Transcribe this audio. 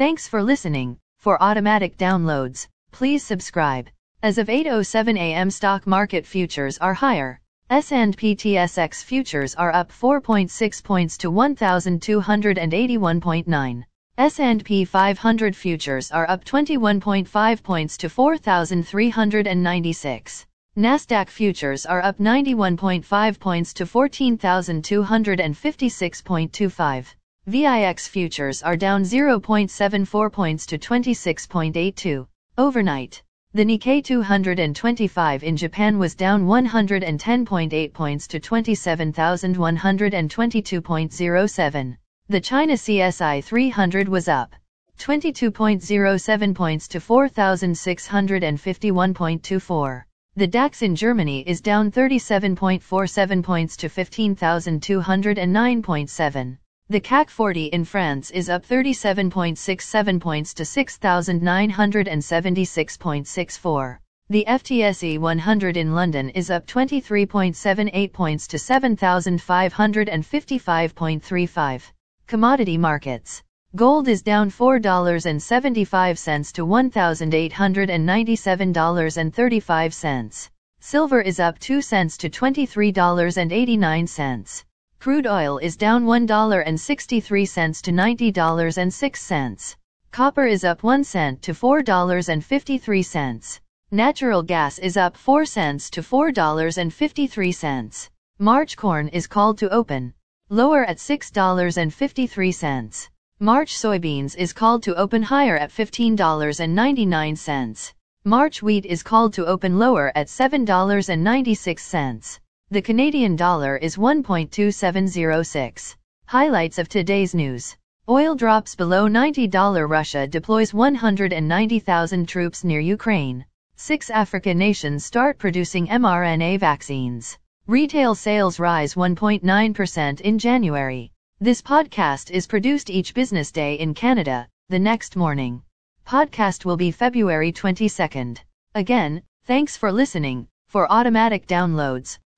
Thanks for listening. For automatic downloads, please subscribe. As of 8:07 a.m. stock market futures are higher. S&P TSX futures are up 4.6 points to 1281.9. S&P 500 futures are up 21.5 points to 4396. Nasdaq futures are up 91.5 points to 14,256.25. VIX futures are down 0.74 points to 26.82. Overnight, the Nikkei 225 in Japan was down 110.8 points to 27,122.07. The China CSI 300 was up 22.07 points to 4,651.24. The DAX in Germany is down 37.47 points to 15,209.7. The CAC 40 in France is up 37.67 points to 6,976.64. The FTSE 100 in London is up 23.78 points to 7,555.35. Commodity markets. Gold is down $4.75 to $1,897.35. Silver is up 2 cents to $23.89. Crude oil is down $1.63 to $90.06. Copper is up 1 cent to $4.53. Natural gas is up 4 cents to $4.53. March corn is called to open lower at $6.53. March soybeans is called to open higher at $15.99. March wheat is called to open lower at $7.96. The Canadian dollar is 1.2706. Highlights of today's news. Oil drops below $90. Russia deploys 190,000 troops near Ukraine. Six African nations start producing mRNA vaccines. Retail sales rise 1.9% in January. This podcast is produced each business day in Canada, the next morning. Podcast will be February 22nd. Again, thanks for listening. For automatic downloads,